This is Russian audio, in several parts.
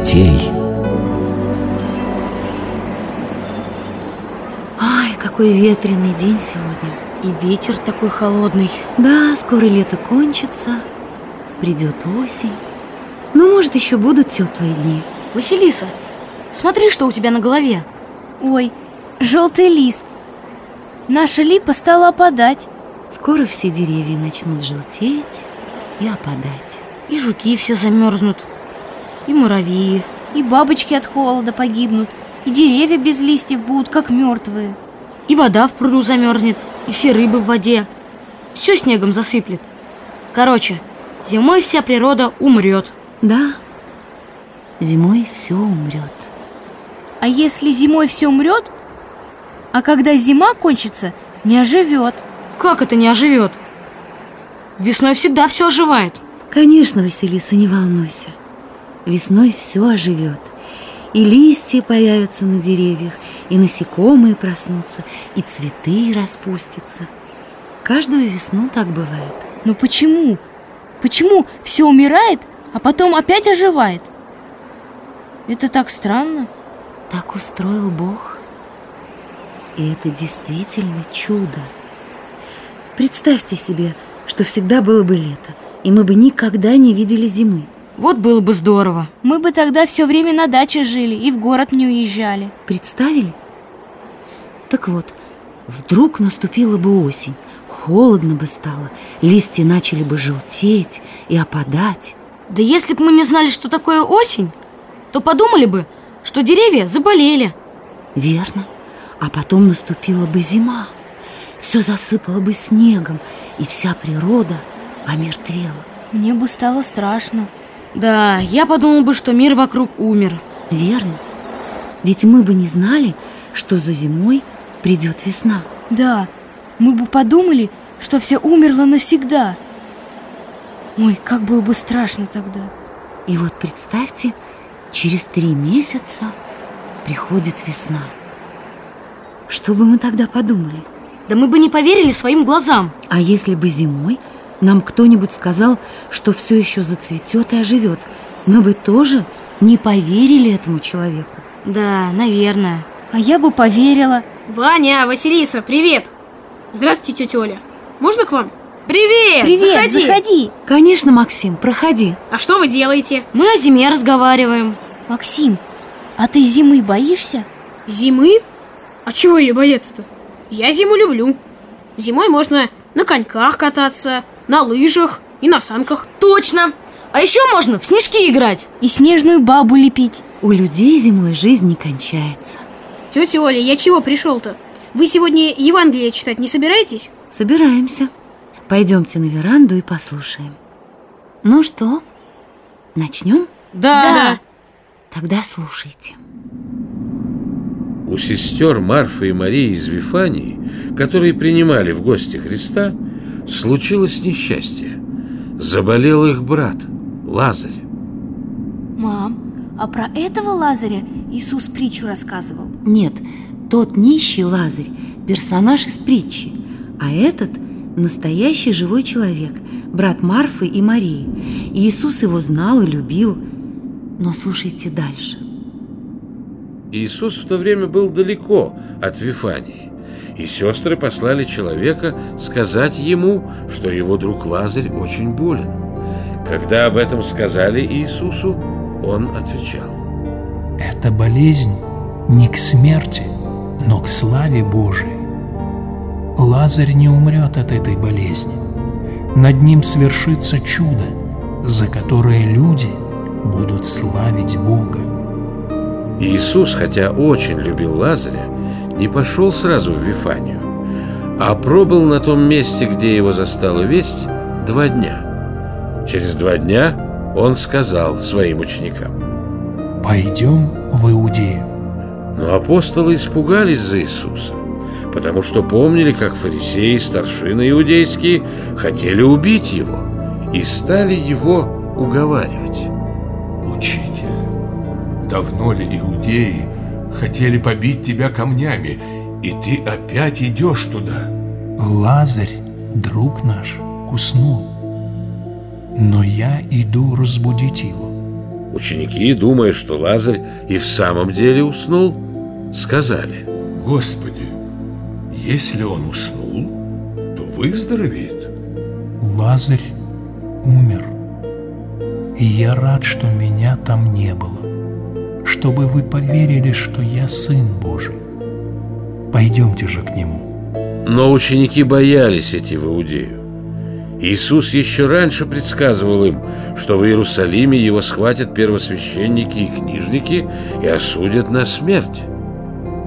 детей. Ай, какой ветреный день сегодня. И ветер такой холодный. Да, скоро лето кончится, придет осень. Ну, может, еще будут теплые дни. Василиса, смотри, что у тебя на голове. Ой, желтый лист. Наша липа стала опадать. Скоро все деревья начнут желтеть и опадать. И жуки все замерзнут, и муравьи. И бабочки от холода погибнут. И деревья без листьев будут, как мертвые. И вода в пруду замерзнет, и все рыбы в воде. Все снегом засыплет. Короче, зимой вся природа умрет. Да, зимой все умрет. А если зимой все умрет, а когда зима кончится, не оживет. Как это не оживет? Весной всегда все оживает. Конечно, Василиса, не волнуйся. Весной все оживет. И листья появятся на деревьях, и насекомые проснутся, и цветы распустятся. Каждую весну так бывает. Но почему? Почему все умирает, а потом опять оживает? Это так странно. Так устроил Бог. И это действительно чудо. Представьте себе, что всегда было бы лето, и мы бы никогда не видели зимы. Вот было бы здорово. Мы бы тогда все время на даче жили и в город не уезжали. Представили? Так вот, вдруг наступила бы осень, холодно бы стало, листья начали бы желтеть и опадать. Да если бы мы не знали, что такое осень, то подумали бы, что деревья заболели. Верно. А потом наступила бы зима. Все засыпало бы снегом, и вся природа омертвела. Мне бы стало страшно. Да, я подумал бы, что мир вокруг умер. Верно. Ведь мы бы не знали, что за зимой придет весна. Да, мы бы подумали, что все умерло навсегда. Ой, как было бы страшно тогда. И вот представьте, через три месяца приходит весна. Что бы мы тогда подумали? Да мы бы не поверили своим глазам. А если бы зимой нам кто-нибудь сказал, что все еще зацветет и оживет, мы бы тоже не поверили этому человеку. Да, наверное. А я бы поверила. Ваня, Василиса, привет! Здравствуйте, тетя Оля. Можно к вам? Привет! Привет, заходи. заходи. Конечно, Максим, проходи. А что вы делаете? Мы о зиме разговариваем. Максим, а ты зимы боишься? Зимы? А чего ее бояться-то? Я зиму люблю. Зимой можно на коньках кататься, на лыжах и на санках. Точно! А еще можно в снежки играть. И снежную бабу лепить. У людей зимой жизнь не кончается. Тетя Оля, я чего пришел-то? Вы сегодня Евангелие читать не собираетесь? Собираемся. Пойдемте на веранду и послушаем. Ну что, начнем? Да. Тогда слушайте. У сестер Марфы и Марии из Вифании, которые принимали в гости Христа, случилось несчастье. Заболел их брат Лазарь. Мам, а про этого Лазаря Иисус притчу рассказывал? Нет, тот нищий Лазарь – персонаж из притчи, а этот – настоящий живой человек, брат Марфы и Марии. И Иисус его знал и любил. Но слушайте дальше. Иисус в то время был далеко от Вифании, и сестры послали человека сказать ему, что его друг Лазарь очень болен. Когда об этом сказали Иисусу, он отвечал. Эта болезнь не к смерти, но к славе Божией. Лазарь не умрет от этой болезни. Над ним свершится чудо, за которое люди будут славить Бога. Иисус, хотя очень любил Лазаря, не пошел сразу в Вифанию, а пробыл на том месте, где его застала весть, два дня. Через два дня он сказал своим ученикам. Пойдем в Иудею. Но апостолы испугались за Иисуса, потому что помнили, как фарисеи и старшины иудейские хотели убить его и стали его уговаривать. Учитель, давно ли иудеи хотели побить тебя камнями, и ты опять идешь туда? Лазарь, друг наш, уснул. Но я иду разбудить его. Ученики, думая, что Лазарь и в самом деле уснул, сказали Господи, если он уснул, то выздоровеет. Лазарь умер. И я рад, что меня там не было, чтобы вы поверили, что я Сын Божий. Пойдемте же к Нему. Но ученики боялись идти в Иудею. Иисус еще раньше предсказывал им, что в Иерусалиме его схватят первосвященники и книжники и осудят на смерть.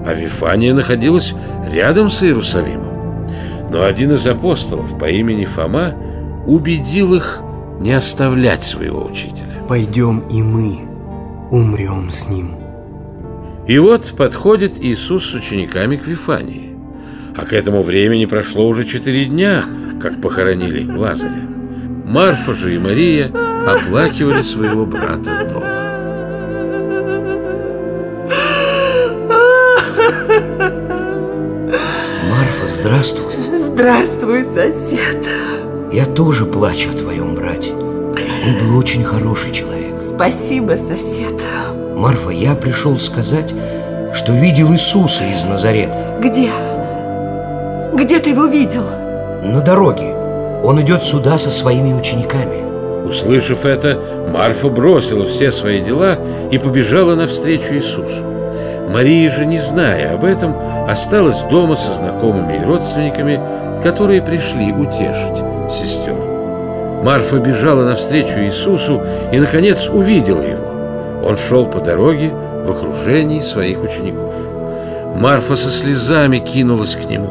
А Вифания находилась рядом с Иерусалимом. Но один из апостолов по имени Фома убедил их не оставлять своего учителя. Пойдем и мы умрем с ним. И вот подходит Иисус с учениками к Вифании. А к этому времени прошло уже четыре дня, как похоронили Лазаря. Марфа же и Мария оплакивали своего брата дома. Марфа, здравствуй. Здравствуй, сосед. Я тоже плачу о твоем брате. Он был очень хороший человек. Спасибо, сосед. Марфа, я пришел сказать, что видел Иисуса из Назарета. Где? Где ты его видел? На дороге. Он идет сюда со своими учениками. Услышав это, Марфа бросила все свои дела и побежала навстречу Иисусу. Мария же, не зная об этом, осталась дома со знакомыми и родственниками, которые пришли утешить сестер. Марфа бежала навстречу Иисусу и, наконец, увидела его. Он шел по дороге в окружении своих учеников. Марфа со слезами кинулась к нему.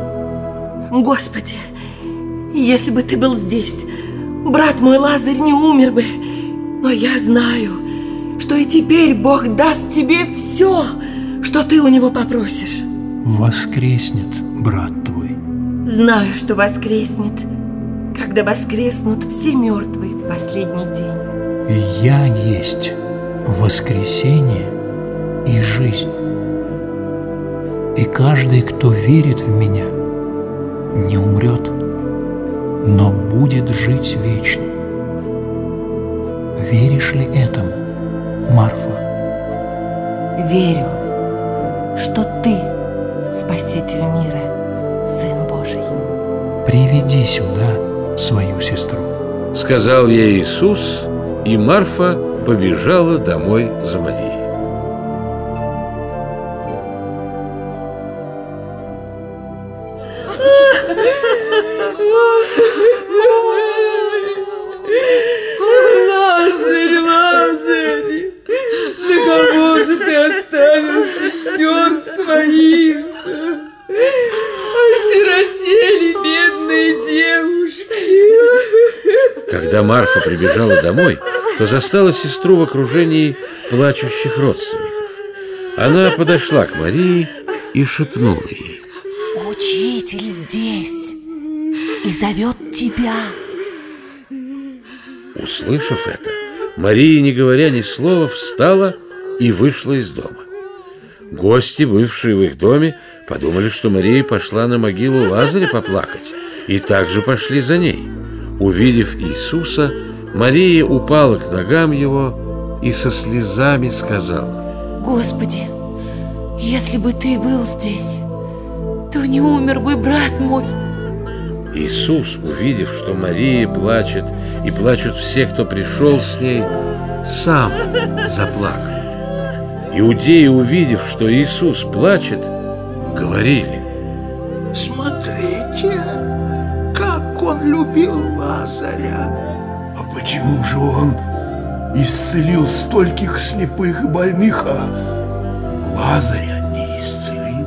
Господи, если бы ты был здесь, брат мой Лазарь не умер бы. Но я знаю, что и теперь Бог даст тебе все, что ты у него попросишь. Воскреснет брат твой. Знаю, что воскреснет, когда воскреснут все мертвые в последний день. Я есть воскресение и жизнь. И каждый, кто верит в меня, не умрет, но будет жить вечно. Веришь ли этому, Марфа? Верю, что ты Спаситель мира, Сын Божий. Приведи сюда свою сестру. Сказал ей Иисус, и Марфа побежала домой за Марией. Домой, то застала сестру в окружении плачущих родственников. Она подошла к Марии и шепнула ей. Учитель здесь и зовет тебя. Услышав это, Мария, не говоря ни слова, встала и вышла из дома. Гости, бывшие в их доме, подумали, что Мария пошла на могилу Лазаря поплакать, и также пошли за ней. Увидев Иисуса, Мария упала к ногам его и со слезами сказала, Господи, если бы ты был здесь, то не умер бы брат мой. Иисус, увидев, что Мария плачет, и плачут все, кто пришел с ней, сам заплакал. Иудеи, увидев, что Иисус плачет, говорили, Смотрите, как он любил Лазаря. Почему же он исцелил стольких слепых и больных, а Лазаря не исцелил?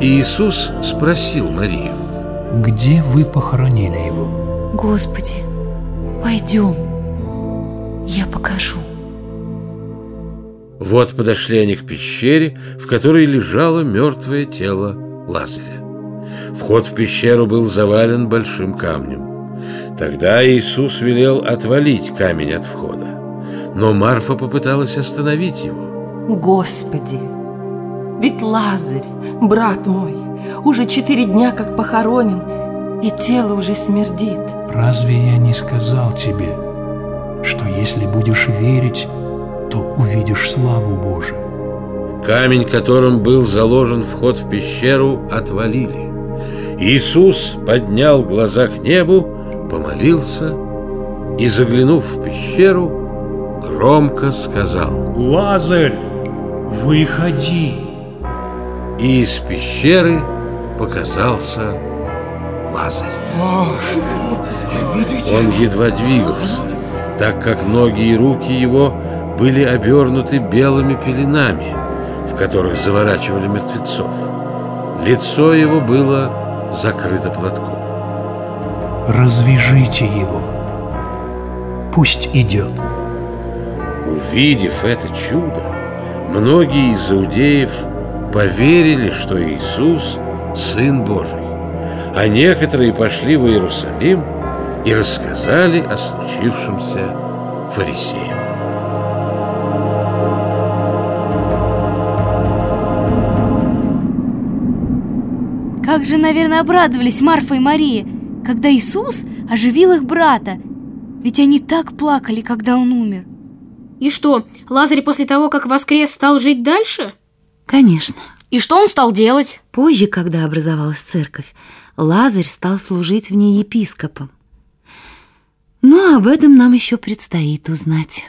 Иисус спросил Марию, Где вы похоронили его? Господи, пойдем, я покажу. Вот подошли они к пещере, в которой лежало мертвое тело Лазаря. Вход в пещеру был завален большим камнем. Тогда Иисус велел отвалить камень от входа. Но Марфа попыталась остановить его. Господи, ведь Лазарь, брат мой, уже четыре дня как похоронен, и тело уже смердит. Разве я не сказал тебе, что если будешь верить, то увидишь славу Божию. Камень, которым был заложен вход в пещеру, отвалили. Иисус поднял глаза к небу, помолился и, заглянув в пещеру, громко сказал «Лазарь, выходи!» И из пещеры показался Лазарь. Он едва двигался, так как ноги и руки его были обернуты белыми пеленами, в которых заворачивали мертвецов. Лицо его было закрыто платком. Развяжите его. Пусть идет. Увидев это чудо, многие из иудеев поверили, что Иисус – Сын Божий, а некоторые пошли в Иерусалим и рассказали о случившемся фарисеям. Как же, наверное, обрадовались Марфа и Мария, когда Иисус оживил их брата. Ведь они так плакали, когда он умер. И что, Лазарь после того, как воскрес, стал жить дальше? Конечно. И что он стал делать? Позже, когда образовалась церковь, Лазарь стал служить в ней епископом. Но об этом нам еще предстоит узнать.